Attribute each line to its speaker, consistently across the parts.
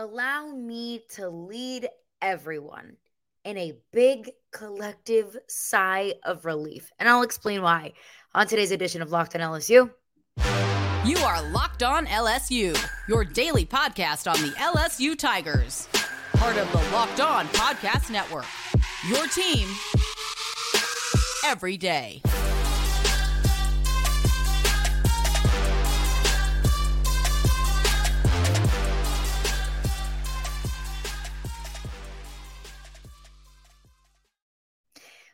Speaker 1: allow me to lead everyone in a big collective sigh of relief. And I'll explain why on today's edition of Locked on LSU.
Speaker 2: You are Locked On LSU, your daily podcast on the LSU Tigers. Part of the Locked On Podcast Network. Your team every day.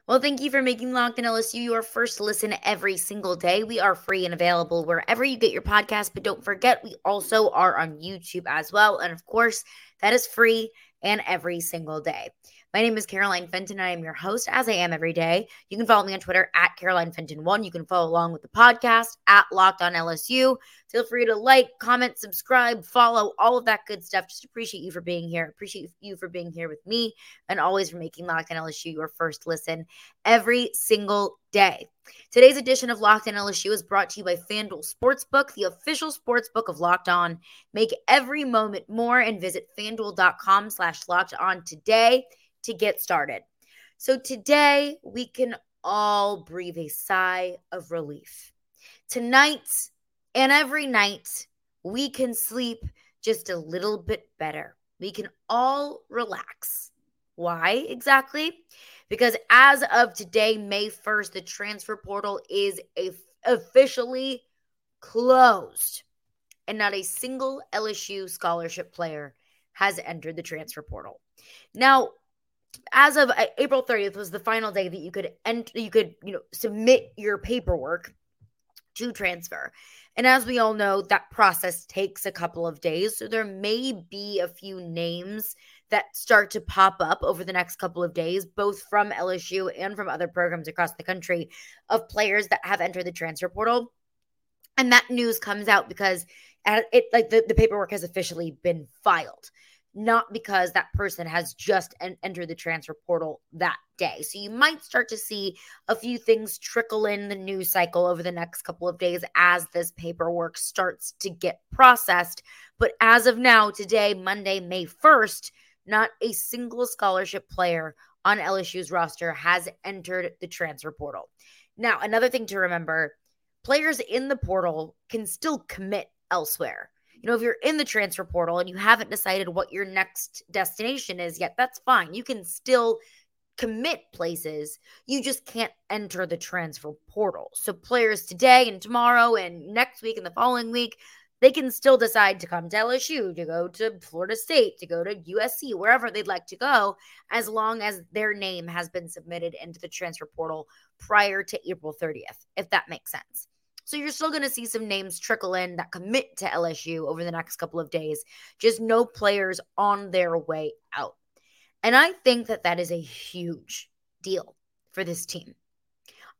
Speaker 1: Well, thank you for making Locked LSU your first listen every single day. We are free and available wherever you get your podcast, but don't forget we also are on YouTube as well. And of course, that is free and every single day. My name is Caroline Fenton, and I am your host, as I am every day. You can follow me on Twitter at Caroline Fenton1. You can follow along with the podcast at Locked on LSU. Feel free to like, comment, subscribe, follow, all of that good stuff. Just appreciate you for being here. Appreciate you for being here with me, and always for making Locked on LSU your first listen every single day. Today's edition of Locked On LSU is brought to you by FanDuel Sportsbook, the official sportsbook of Locked On. Make every moment more and visit fanduel.com slash locked on today to get started. So today we can all breathe a sigh of relief. Tonight and every night, we can sleep just a little bit better. We can all relax. Why exactly? Because as of today, May 1st, the transfer portal is officially closed, and not a single LSU scholarship player has entered the transfer portal. Now, as of uh, April 30th was the final day that you could enter you could you know submit your paperwork to transfer. And as we all know, that process takes a couple of days. So there may be a few names that start to pop up over the next couple of days, both from LSU and from other programs across the country of players that have entered the transfer portal. And that news comes out because it like the, the paperwork has officially been filed not because that person has just en- entered the transfer portal that day. So you might start to see a few things trickle in the news cycle over the next couple of days as this paperwork starts to get processed. But as of now, today, Monday, May 1st, not a single scholarship player on LSU's roster has entered the transfer portal. Now, another thing to remember players in the portal can still commit elsewhere you know, if you're in the transfer portal and you haven't decided what your next destination is yet, that's fine. You can still commit places. You just can't enter the transfer portal. So players today and tomorrow and next week and the following week, they can still decide to come to LSU, to go to Florida State, to go to USC, wherever they'd like to go, as long as their name has been submitted into the transfer portal prior to April 30th, if that makes sense. So you're still going to see some names trickle in that commit to LSU over the next couple of days, just no players on their way out. And I think that that is a huge deal for this team.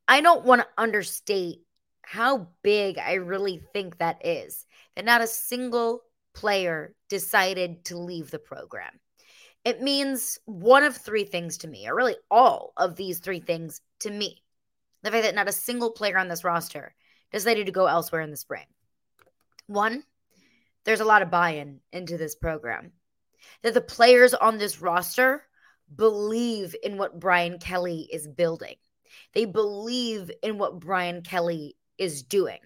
Speaker 1: I don't want to understate how big I really think that is. That not a single player decided to leave the program. It means one of three things to me, or really all of these three things to me. The fact that not a single player on this roster decided to go elsewhere in the spring. One, there's a lot of buy in into this program. That the players on this roster believe in what Brian Kelly is building, they believe in what Brian Kelly is doing.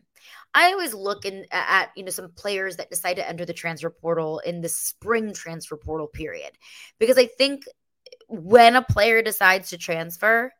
Speaker 1: I always look in, at you know some players that decide to enter the transfer portal in the spring transfer portal period because I think when a player decides to transfer,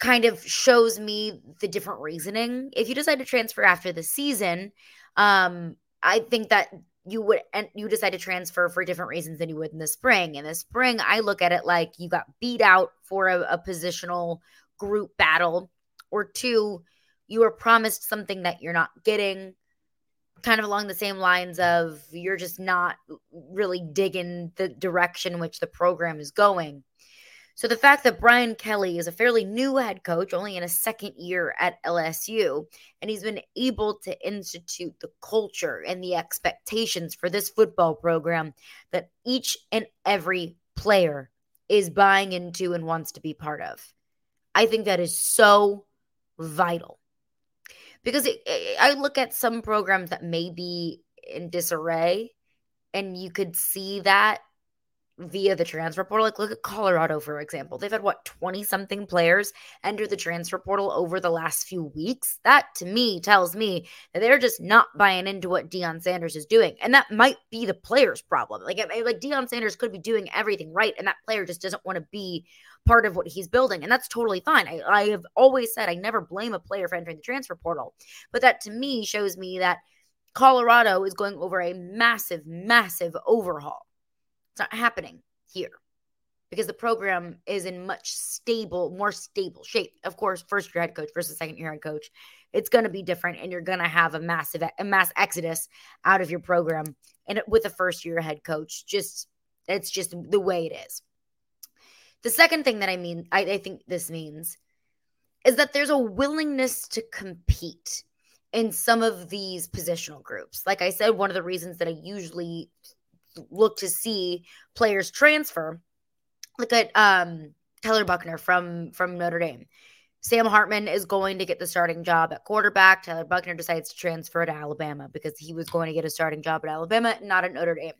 Speaker 1: kind of shows me the different reasoning. If you decide to transfer after the season, um, I think that you would and you decide to transfer for different reasons than you would in the spring. In the spring, I look at it like you got beat out for a, a positional group battle, or two, you were promised something that you're not getting. Kind of along the same lines of you're just not really digging the direction which the program is going. So the fact that Brian Kelly is a fairly new head coach, only in a second year at LSU, and he's been able to institute the culture and the expectations for this football program that each and every player is buying into and wants to be part of. I think that is so vital. Because it, it, I look at some programs that may be in disarray And you could see that via the transfer portal. Like, look at Colorado, for example. They've had what, 20 something players enter the transfer portal over the last few weeks. That to me tells me that they're just not buying into what Deion Sanders is doing. And that might be the player's problem. Like, like Deion Sanders could be doing everything right, and that player just doesn't want to be part of what he's building. And that's totally fine. I, I have always said I never blame a player for entering the transfer portal. But that to me shows me that Colorado is going over a massive, massive overhaul. It's not happening here because the program is in much stable, more stable shape. Of course, first year head coach versus second year head coach, it's going to be different, and you're going to have a massive, a mass exodus out of your program, and with a first year head coach, just it's just the way it is. The second thing that I mean, I, I think this means, is that there's a willingness to compete in some of these positional groups. Like I said, one of the reasons that I usually look to see players transfer. Look at um, Tyler Buchner from from Notre Dame. Sam Hartman is going to get the starting job at quarterback. Tyler Buchner decides to transfer to Alabama because he was going to get a starting job at Alabama, not at Notre Dame.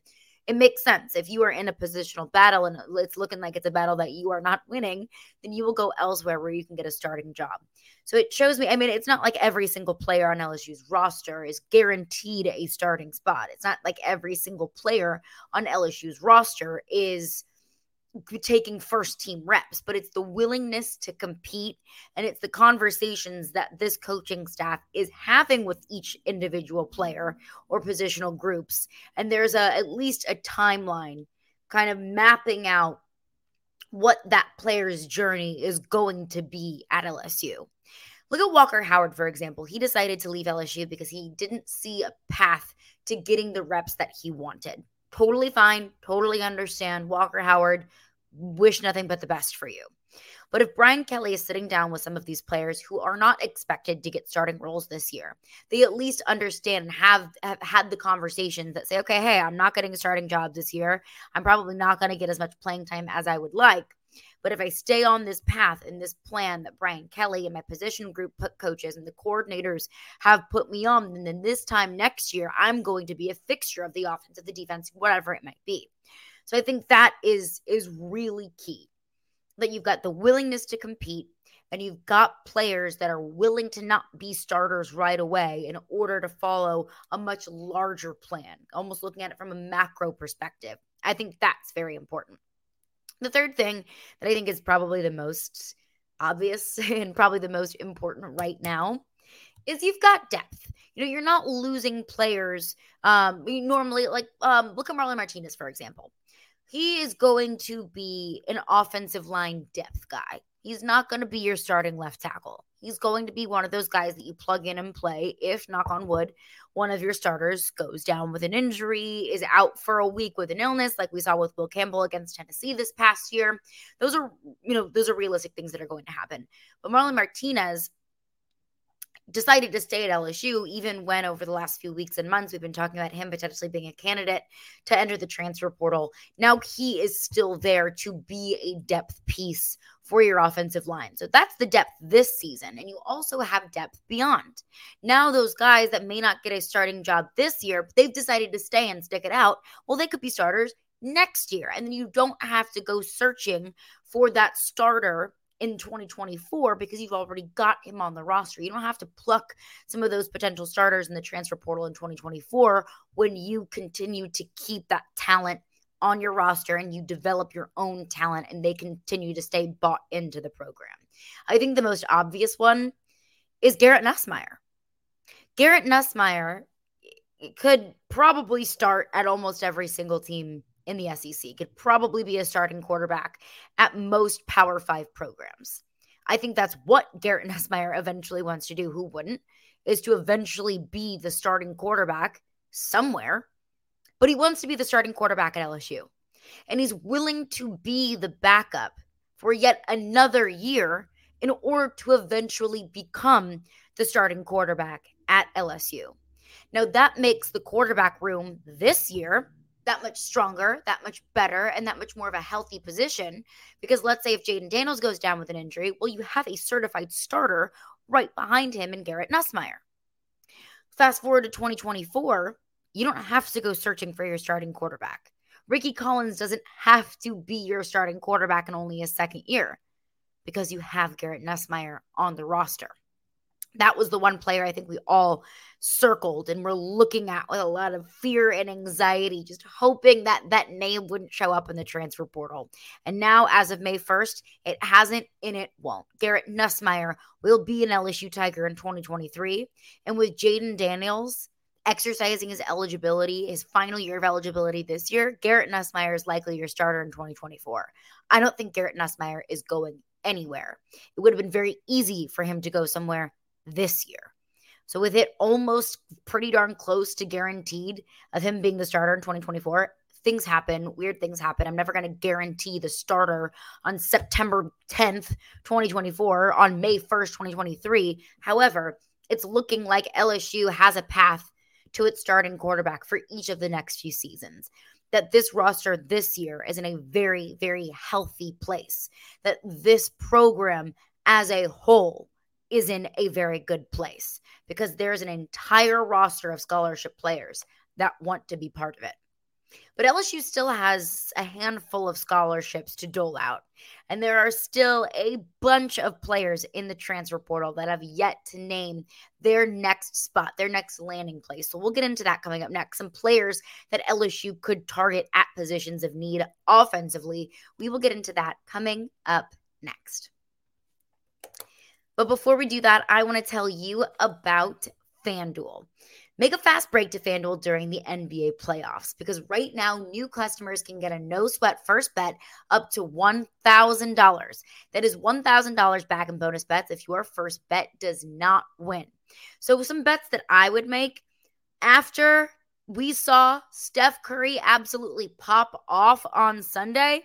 Speaker 1: It makes sense. If you are in a positional battle and it's looking like it's a battle that you are not winning, then you will go elsewhere where you can get a starting job. So it shows me, I mean, it's not like every single player on LSU's roster is guaranteed a starting spot. It's not like every single player on LSU's roster is taking first team reps, but it's the willingness to compete and it's the conversations that this coaching staff is having with each individual player or positional groups. And there's a at least a timeline kind of mapping out what that player's journey is going to be at LSU. Look at Walker Howard, for example. He decided to leave LSU because he didn't see a path to getting the reps that he wanted. Totally fine. Totally understand. Walker Howard, wish nothing but the best for you. But if Brian Kelly is sitting down with some of these players who are not expected to get starting roles this year, they at least understand and have, have had the conversations that say, okay, hey, I'm not getting a starting job this year. I'm probably not going to get as much playing time as I would like. But if I stay on this path and this plan that Brian Kelly and my position group coaches and the coordinators have put me on, then this time next year, I'm going to be a fixture of the offense, of the defense, whatever it might be. So I think that is is really key. That you've got the willingness to compete and you've got players that are willing to not be starters right away in order to follow a much larger plan, almost looking at it from a macro perspective. I think that's very important. The third thing that I think is probably the most obvious and probably the most important right now is you've got depth. You know, you're not losing players. Um, normally, like um, look at Marlon Martinez, for example. He is going to be an offensive line depth guy. He's not going to be your starting left tackle. He's going to be one of those guys that you plug in and play if, knock on wood, one of your starters goes down with an injury, is out for a week with an illness, like we saw with Will Campbell against Tennessee this past year. Those are, you know, those are realistic things that are going to happen. But Marlon Martinez decided to stay at LSU, even when over the last few weeks and months we've been talking about him potentially being a candidate to enter the transfer portal. Now he is still there to be a depth piece for your offensive line. So that's the depth this season. And you also have depth beyond. Now, those guys that may not get a starting job this year, they've decided to stay and stick it out. Well, they could be starters next year. And then you don't have to go searching for that starter in 2024 because you've already got him on the roster. You don't have to pluck some of those potential starters in the transfer portal in 2024 when you continue to keep that talent on your roster and you develop your own talent and they continue to stay bought into the program. I think the most obvious one is Garrett Nussmeier. Garrett Nussmeier eh, could probably start at almost every single team in the SEC, could probably be a starting quarterback at most Power Five programs. I think that's what Garrett Nussmeier eventually wants to do. Who wouldn't? Is to eventually be the starting quarterback somewhere. But he wants to be the starting quarterback at LSU. And he's willing to be the backup for yet another year in order to eventually become the starting quarterback at LSU. Now, that makes the quarterback room this year that much stronger, that much better, and that much more of a healthy position. Because let's say if Jayden Daniels goes down with an injury, well, you have a certified starter right behind him in Garrett Nussmeier. Fast forward to 2024, you don't have to go searching for your starting quarterback. Rickie Collins doesn't have to be your starting quarterback in only his second year because you have Garrett Nussmeier on the roster. That was the one player I think we all circled and were looking at with a lot of fear and anxiety, just hoping that that name wouldn't show up in the transfer portal. And now, as of May 1st, it hasn't and it won't. Garrett Nussmeier will be an LSU Tiger in 2023. And with Jayden Daniels, exercising his eligibility, his final year of eligibility this year, Garrett Nussmeier is likely your starter in 2024. I don't think Garrett Nussmeier is going anywhere. It would have been very easy for him to go somewhere this year. So, with it almost pretty darn close to guaranteed of him being the starter in 2024, things happen, weird things happen. I'm never going to guarantee the starter on September 10th, 2024, on May 1st, 2023. However, it's looking like LSU has a path to its starting quarterback for each of the next few seasons. That this roster this year is in a very, very healthy place. That this program as a whole is in a very good place because there's an entire roster of scholarship players that want to be part of it. But LSU still has a handful of scholarships to dole out. And there are still a bunch of players in the transfer portal that have yet to name their next spot, their next landing place. So we'll get into that coming up next. Some players that LSU could target at positions of need offensively. We will get into that coming up next. But before we do that, I want to tell you about FanDuel. Make a fast break to FanDuel during the NBA playoffs because right now, new customers can get a no sweat first bet up to $1,000. That is $1,000 back in bonus bets if your first bet does not win. So, some bets that I would make after we saw Steph Curry absolutely pop off on Sunday,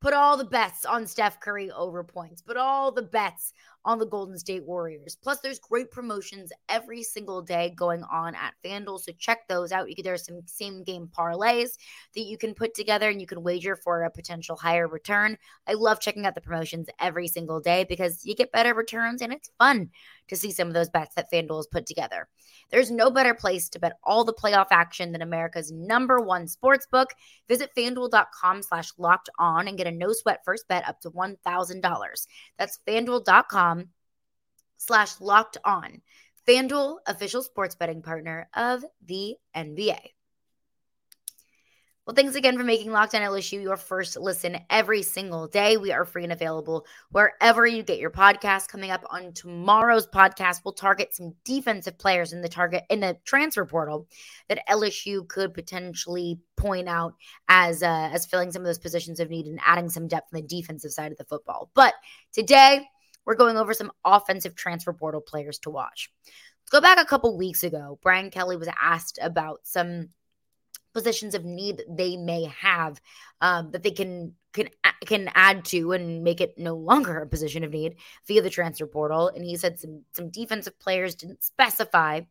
Speaker 1: put all the bets on Steph Curry over points, put all the bets on the Golden State Warriors. Plus, there's great promotions every single day going on at FanDuel. So check those out. You can, there's some same game parlays that you can put together and you can wager for a potential higher return. I love checking out the promotions every single day because you get better returns and it's fun to see some of those bets that FanDuel has put together. There's no better place to bet all the playoff action than America's number one sports book. Visit fanduel.com slash locked on and get a no sweat first bet up to $1,000. That's fanduel.com slash locked on. FanDuel, official sports betting partner of the NBA. Well, thanks again for making Locked On LSU your first listen every single day. We are free and available wherever you get your podcast. Coming up on tomorrow's podcast, we'll target some defensive players in the target in the transfer portal that LSU could potentially point out as uh, as filling some of those positions of need and adding some depth on the defensive side of the football. But today, we're going over some offensive transfer portal players to watch. Let's go back a couple weeks ago. Brian Kelly was asked about some positions of need that they may have um, that they can can can add to and make it no longer a position of need via the transfer portal. And he said some some defensive players didn't specify,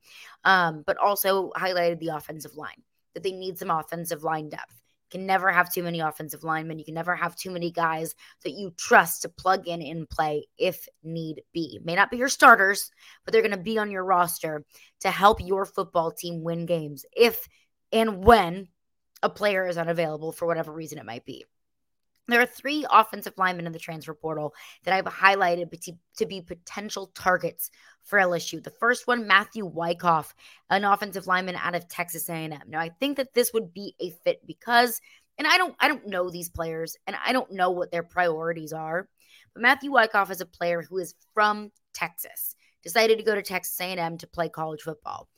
Speaker 1: um, but also highlighted the offensive line that they need some offensive line depth. Can never have too many offensive linemen. You can never have too many guys that you trust to plug in and play if need be. May not be your starters, but they're going to be on your roster to help your football team win games if and when a player is unavailable for whatever reason it might be. There are three offensive linemen in the transfer portal that I've highlighted to, be potential targets for LSU. The first one, Matthew Wykoff, an offensive lineman out of Texas A&M. Now, I think that this would be a fit because, and I don't, I don't know these players, and I don't know what their priorities are. But Matthew Wykoff is a player who is from Texas, decided to go to Texas A&M to play college football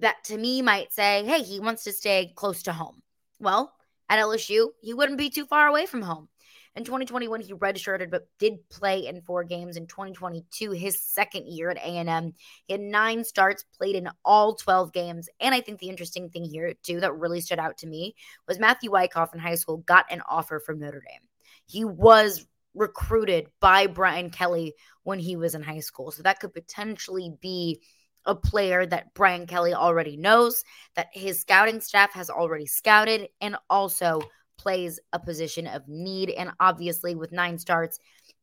Speaker 1: that to me might say, hey, he wants to stay close to home. Well, at LSU, he wouldn't be too far away from home. In 2021, he redshirted but did play in four games. In 2022, his second year at A&M, he had nine starts, played in all 12 games. And I think the interesting thing here, too, that really stood out to me was Matthew Wykoff in high school got an offer from Notre Dame. He was recruited by Brian Kelly when he was in high school. So that could potentially be – a player that Brian Kelly already knows, that his scouting staff has already scouted, and also plays a position of need. And obviously, with nine starts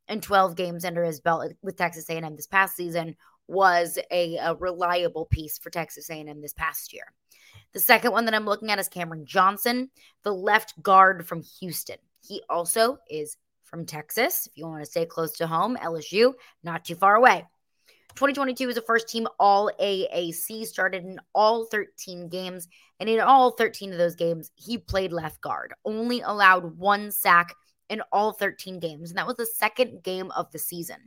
Speaker 1: and 12 games under his belt with Texas A&M this past season, was a, a reliable piece for Texas A&M this past year. The second one that I'm looking at is Cameron Johnson, the left guard from Houston. He also is from Texas. If you want to stay close to home, LSU, not too far away. 2022 was a first team All AAC, started in all 13 games. And in all 13 of those games, he played left guard, only allowed one sack in all 13 games. And that was the second game of the season.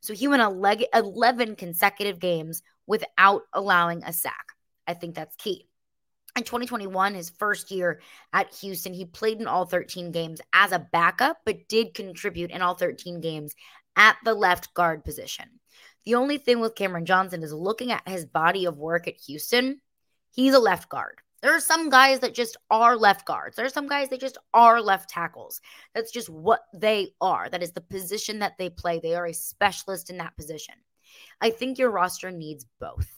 Speaker 1: So he went 11 consecutive games without allowing a sack. I think that's key. In 2021, his first year at Houston, he played in all 13 games as a backup, but did contribute in all 13 games at the left guard position. The only thing with Cameron Johnson is looking at his body of work at Houston, he's a left guard. There are some guys that just are left guards. There are some guys that just are left tackles. That's just what they are. That is the position that they play. They are a specialist in that position. I think your roster needs both.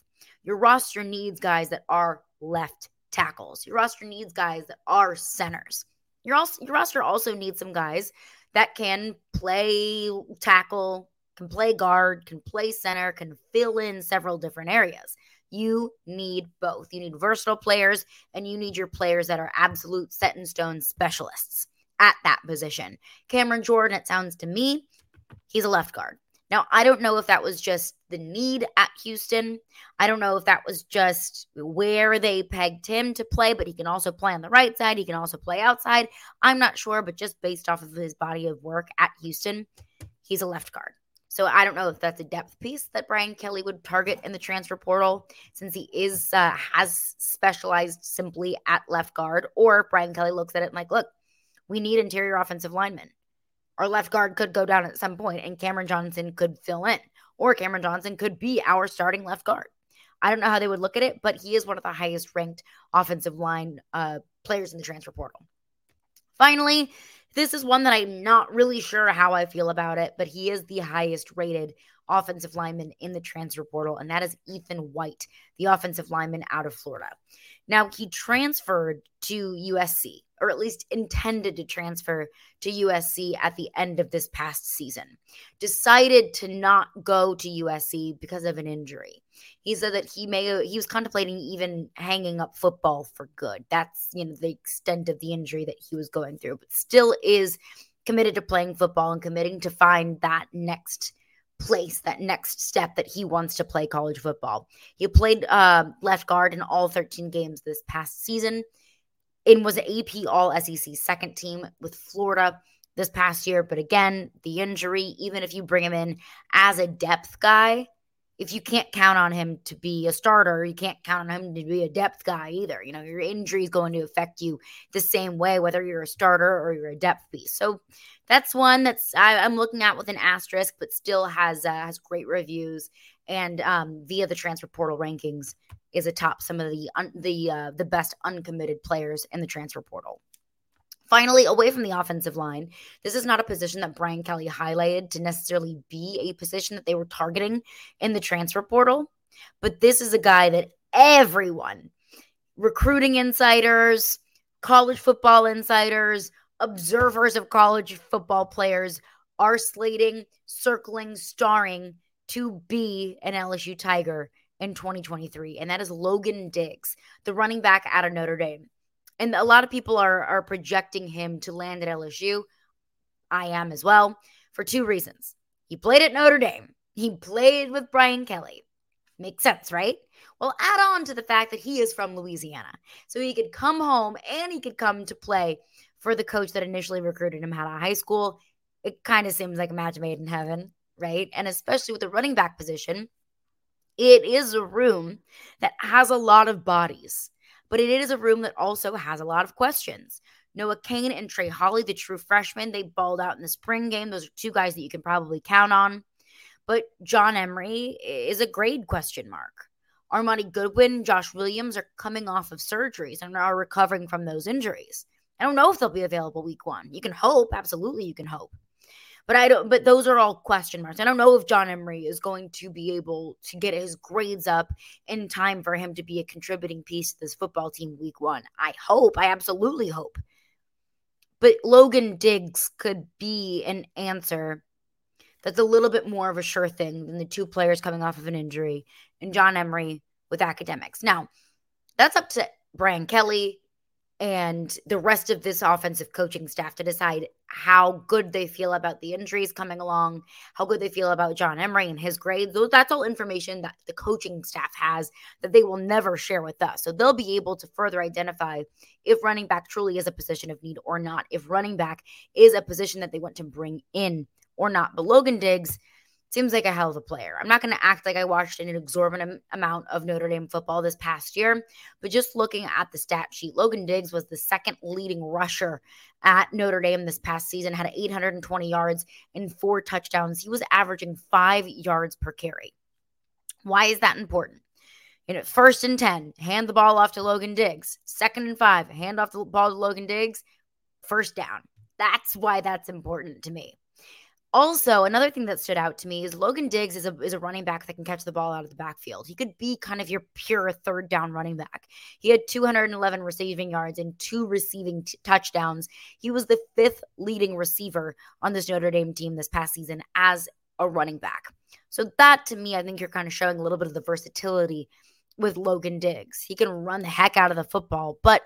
Speaker 1: Your roster needs guys that are left tackles. Your roster needs guys that are centers. Your, also, your roster also needs some guys that can play tackle, can play guard, can play center, can fill in several different areas. You need both. You need versatile players and you need your players that are absolute set in stone specialists at that position. Cameron Jordan, it sounds to me, he's a left guard. Now, I don't know if that was just the need at Houston. I don't know if that was just where they pegged him to play, but he can also play on the right side. He can also play outside. I'm not sure, but just based off of his body of work at Houston, he's a left guard. So I don't know if that's a depth piece that Brian Kelly would target in the transfer portal, since he is uh, has specialized simply at left guard, or Brian Kelly looks at it and like, look, we need interior offensive linemen. Our left guard could go down at some point, and Cameron Johnson could fill in, or Cameron Johnson could be our starting left guard. I don't know how they would look at it, but he is one of the highest ranked offensive line uh, players in the transfer portal. Finally, this is one that I'm not really sure how I feel about it, but he is the highest rated offensive lineman in the transfer portal, and that is Ethan White, the offensive lineman out of Florida. Now, he transferred to USC or at least intended to transfer to USC at the end of this past season, decided to not go to USC because of an injury. He said that he may he was contemplating even hanging up football for good. That's you know the extent of the injury that he was going through, but still is committed to playing football and committing to find that next place, that next step that he wants to play college football. He played uh, left guard in all 13 games this past season and was AP All SEC second team with Florida this past year. But again, the injury, even if you bring him in as a depth guy, if you can't count on him to be a starter, you can't count on him to be a depth guy either. You know, your injury is going to affect you the same way, whether you're a starter or you're a depth piece. So that's one that's I, am looking at with an asterisk, but still has uh, has great reviews and um, via the transfer portal rankings is atop some of the un- the uh, the best uncommitted players in the transfer portal. Finally, away from the offensive line, this is not a position that Brian Kelly highlighted to necessarily be a position that they were targeting in the transfer portal, but this is a guy that everyone, recruiting insiders, college football insiders, observers of college football players are slating, circling, starring to be an LSU Tiger in 2023, and that is Logan Diggs, the running back out of Notre Dame. And a lot of people are are projecting him to land at LSU. I am as well for two reasons. He played at Notre Dame. He played with Brian Kelly. Makes sense, right? Well, add on to the fact that he is from Louisiana. So he could come home and he could come to play for the coach that initially recruited him out of high school. It kind of seems like a match made in heaven, right? And especially with the running back position, it is a room that has a lot of bodies, but it is a room that also has a lot of questions. Noah Cain and Trey Holly, the true freshmen, they balled out in the spring game. Those are two guys that you can probably count on. But John Emery is a grade question mark. Armoni Goodwin, Josh Williams are coming off of surgeries and are recovering from those injuries. I don't know if they'll be available week one. You can hope, absolutely, you can hope. But I don't. But those are all question marks. I don't know if John Emery is going to be able to get his grades up in time for him to be a contributing piece to this football team week one. I hope. I absolutely hope. But Logan Diggs could be an answer that's a little bit more of a sure thing than the two players coming off of an injury and John Emery with academics. Now, that's up to Brian Kelly and the rest of this offensive coaching staff to decide how good they feel about the injuries coming along, how good they feel about John Emery and his grades. That's all information that the coaching staff has that they will never share with us. So they'll be able to further identify if running back truly is a position of need or not, if running back is a position that they want to bring in or not. But Logan Diggs, seems like a hell of a player. I'm not going to act like I watched an exorbitant amount of Notre Dame football this past year, but just looking at the stat sheet, Logan Diggs was the second leading rusher at Notre Dame this past season, had 820 yards and four touchdowns. He was averaging five yards per carry. Why is that important? You know, first and 10, hand the ball off to Logan Diggs. Second and five, hand off the ball to Logan Diggs. First down. That's why that's important to me. Also, another thing that stood out to me is Logan Diggs is a, is a running back that can catch the ball out of the backfield. He could be kind of your pure third down running back. He had 211 receiving yards and two receiving t- touchdowns. He was the fifth leading receiver on this Notre Dame team this past season as a running back. So, that to me, I think you're kind of showing a little bit of the versatility with Logan Diggs. He can run the heck out of the football, but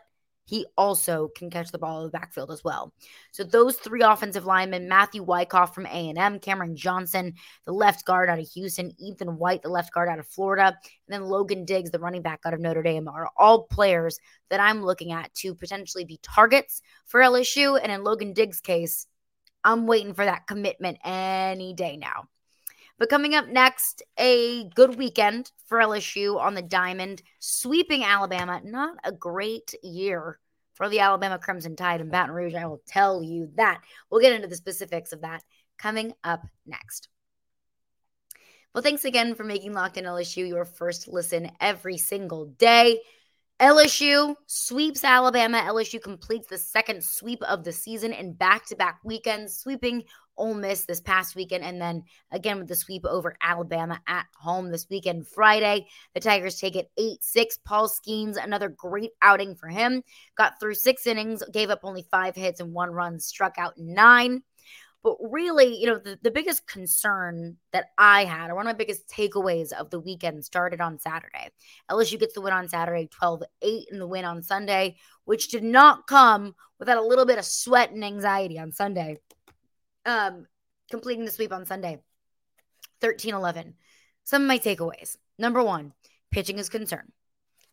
Speaker 1: he also can catch the ball in the backfield as well. So those three offensive linemen, Matthew Wykoff from A&M, Cameron Johnson, the left guard out of Houston, Ethan White, the left guard out of Florida, and then Logan Diggs, the running back out of Notre Dame, are all players that I'm looking at to potentially be targets for LSU. And in Logan Diggs' case, I'm waiting for that commitment any day now. But coming up next, a good weekend for LSU on the diamond, sweeping Alabama. Not a great year for the Alabama Crimson Tide in Baton Rouge. I will tell you that. We'll get into the specifics of that coming up next. Well, thanks again for making Locked In LSU your first listen every single day. LSU sweeps Alabama. LSU completes the second sweep of the season in back to back weekends, sweeping Ole Miss this past weekend, and then again with the sweep over Alabama at home this weekend. Friday, the Tigers take it 8 6. Paul Skenes, another great outing for him. Got through six innings, gave up only five hits and one run, struck out nine. But really, you know, the, the biggest concern that I had, or one of my biggest takeaways of the weekend, started on Saturday. LSU gets the win on Saturday, 12 8 in the win on Sunday, which did not come without a little bit of sweat and anxiety on Sunday. Um, completing the sweep on Sunday, 13 11. Some of my takeaways. Number one, pitching is concern.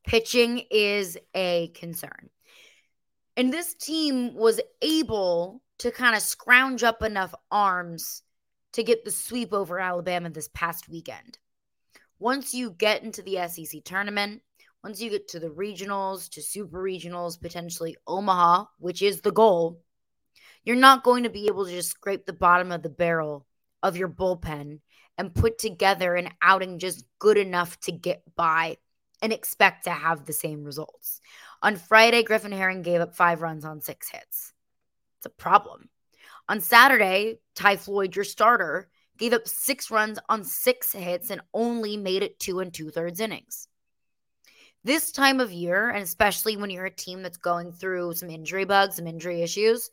Speaker 1: Pitching is a concern. And this team was able to kind of scrounge up enough arms to get the sweep over Alabama this past weekend. Once you get into the SEC tournament, once you get to the regionals, to super regionals, potentially Omaha, which is the goal, you're not going to be able to just scrape the bottom of the barrel of your bullpen and put together an outing just good enough to get by and expect to have the same results. On Friday, Griffin Herring gave up five runs on six hits. It's a problem. On Saturday, Ty Floyd, your starter, gave up six runs on six hits and only made it two and two thirds innings. This time of year, and especially when you're a team that's going through some injury bugs, some injury issues,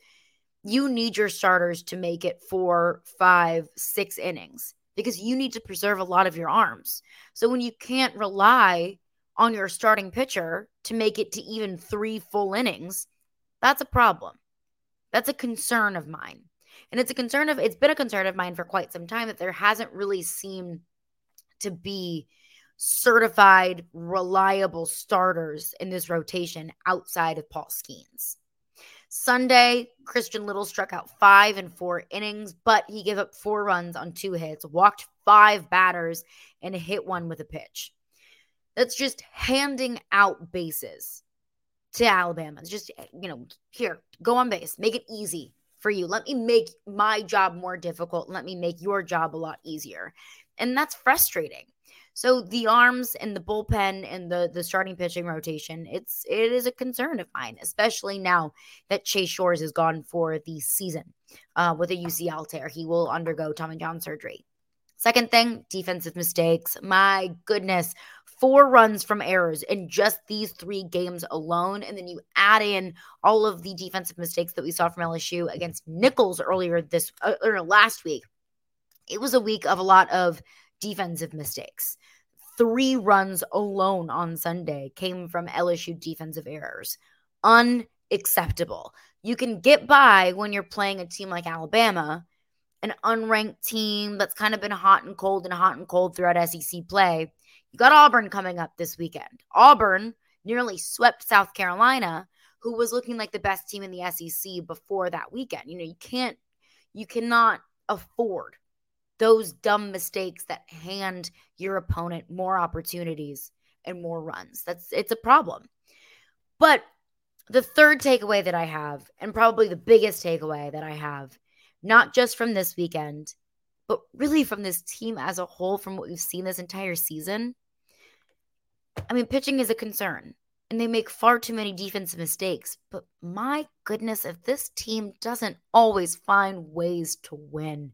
Speaker 1: you need your starters to make it four, five, six innings because you need to preserve a lot of your arms. So when you can't rely on your starting pitcher to make it to even three full innings, that's a problem. That's a concern of mine. And it's a concern of it's been a concern of mine for quite some time that there hasn't really seemed to be certified reliable starters in this rotation outside of Paul Skenes. Sunday, Christian Little struck out five and four innings, but he gave up four runs on two hits, walked five batters, and hit one with a pitch. That's just handing out bases to Alabama. It's just, you know, here, go on base, make it easy for you. Let me make my job more difficult. Let me make your job a lot easier. And that's frustrating. So the arms and the bullpen and the the starting pitching rotation, it's it is a concern of mine, especially now that Chase Shores is gone for the season uh, with a UCL tear. He will undergo Tommy John surgery. Second thing, defensive mistakes. My goodness, four runs from errors in just these three games alone. And then you add in all of the defensive mistakes that we saw from LSU against Nicholls earlier this uh, or last week. It was a week of a lot of defensive mistakes. three runs alone on Sunday came from LSU defensive errors. Unacceptable. You can get by when you're playing a team like Alabama, an unranked team that's kind of been hot and cold and hot and cold throughout SEC play. You got Auburn coming up this weekend. Auburn nearly swept South Carolina, who was looking like the best team in the SEC before that weekend. You know, you can't, you cannot afford those dumb mistakes that hand your opponent more opportunities and more runs. That's it's a problem. But the third takeaway that I have, and probably the biggest takeaway that I have, not just from this weekend, but really from this team as a whole, from what we've seen this entire season. I mean, pitching is a concern, and they make far too many defensive mistakes. But my goodness, if this team doesn't always find ways to win,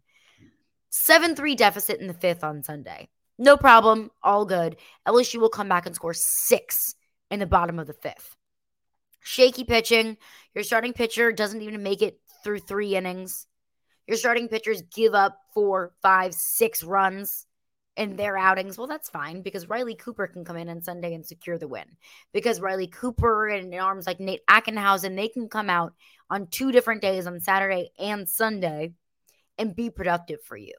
Speaker 1: 7 3 deficit in the fifth on Sunday. No problem. All good. LSU will come back and score six in the bottom of the fifth. Shaky pitching. Your starting pitcher doesn't even make it through three innings. Your starting pitchers give up four, five, six runs in their outings. Well, that's fine because Riley Cooper can come in on Sunday and secure the win. Because Riley Cooper and arms like Nate Ackenhausen, they can come out on two different days on Saturday and Sunday and be productive for you.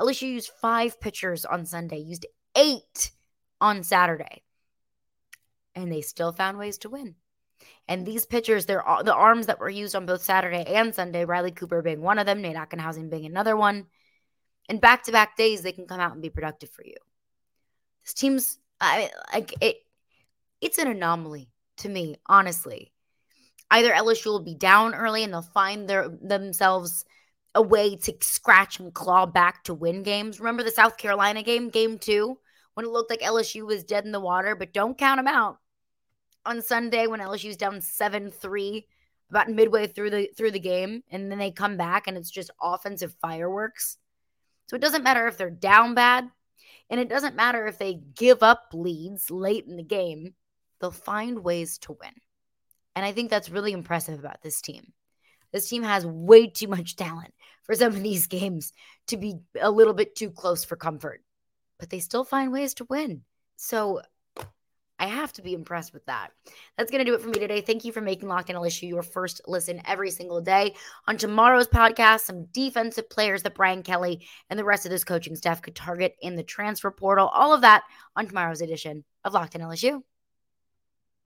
Speaker 1: LSU used five pitchers on Sunday, used eight on Saturday, and they still found ways to win. And these pitchers, they're the arms that were used on both Saturday and Sunday, Riley Cooper being one of them, Nate Ackenhausen being another one. And back to back days, they can come out and be productive for you. This team's I like it. It's an anomaly to me, honestly. Either LSU will be down early and they'll find their themselves a way to scratch and claw back to win games. Remember the South Carolina game, game two, when it looked like LSU was dead in the water, but don't count them out. On Sunday, when LSU's down 7 3, about midway through the through the game, and then they come back and it's just offensive fireworks. So it doesn't matter if they're down bad, and it doesn't matter if they give up leads late in the game, they'll find ways to win. And I think that's really impressive about this team. This team has way too much talent for some of these games to be a little bit too close for comfort, but they still find ways to win. So I have to be impressed with that. That's going to do it for me today. Thank you for making Locked On LSU your first listen every single day. On tomorrow's podcast, some defensive players that Brian Kelly and the rest of this coaching staff could target in the transfer portal. All of that on tomorrow's edition of Locked On LSU.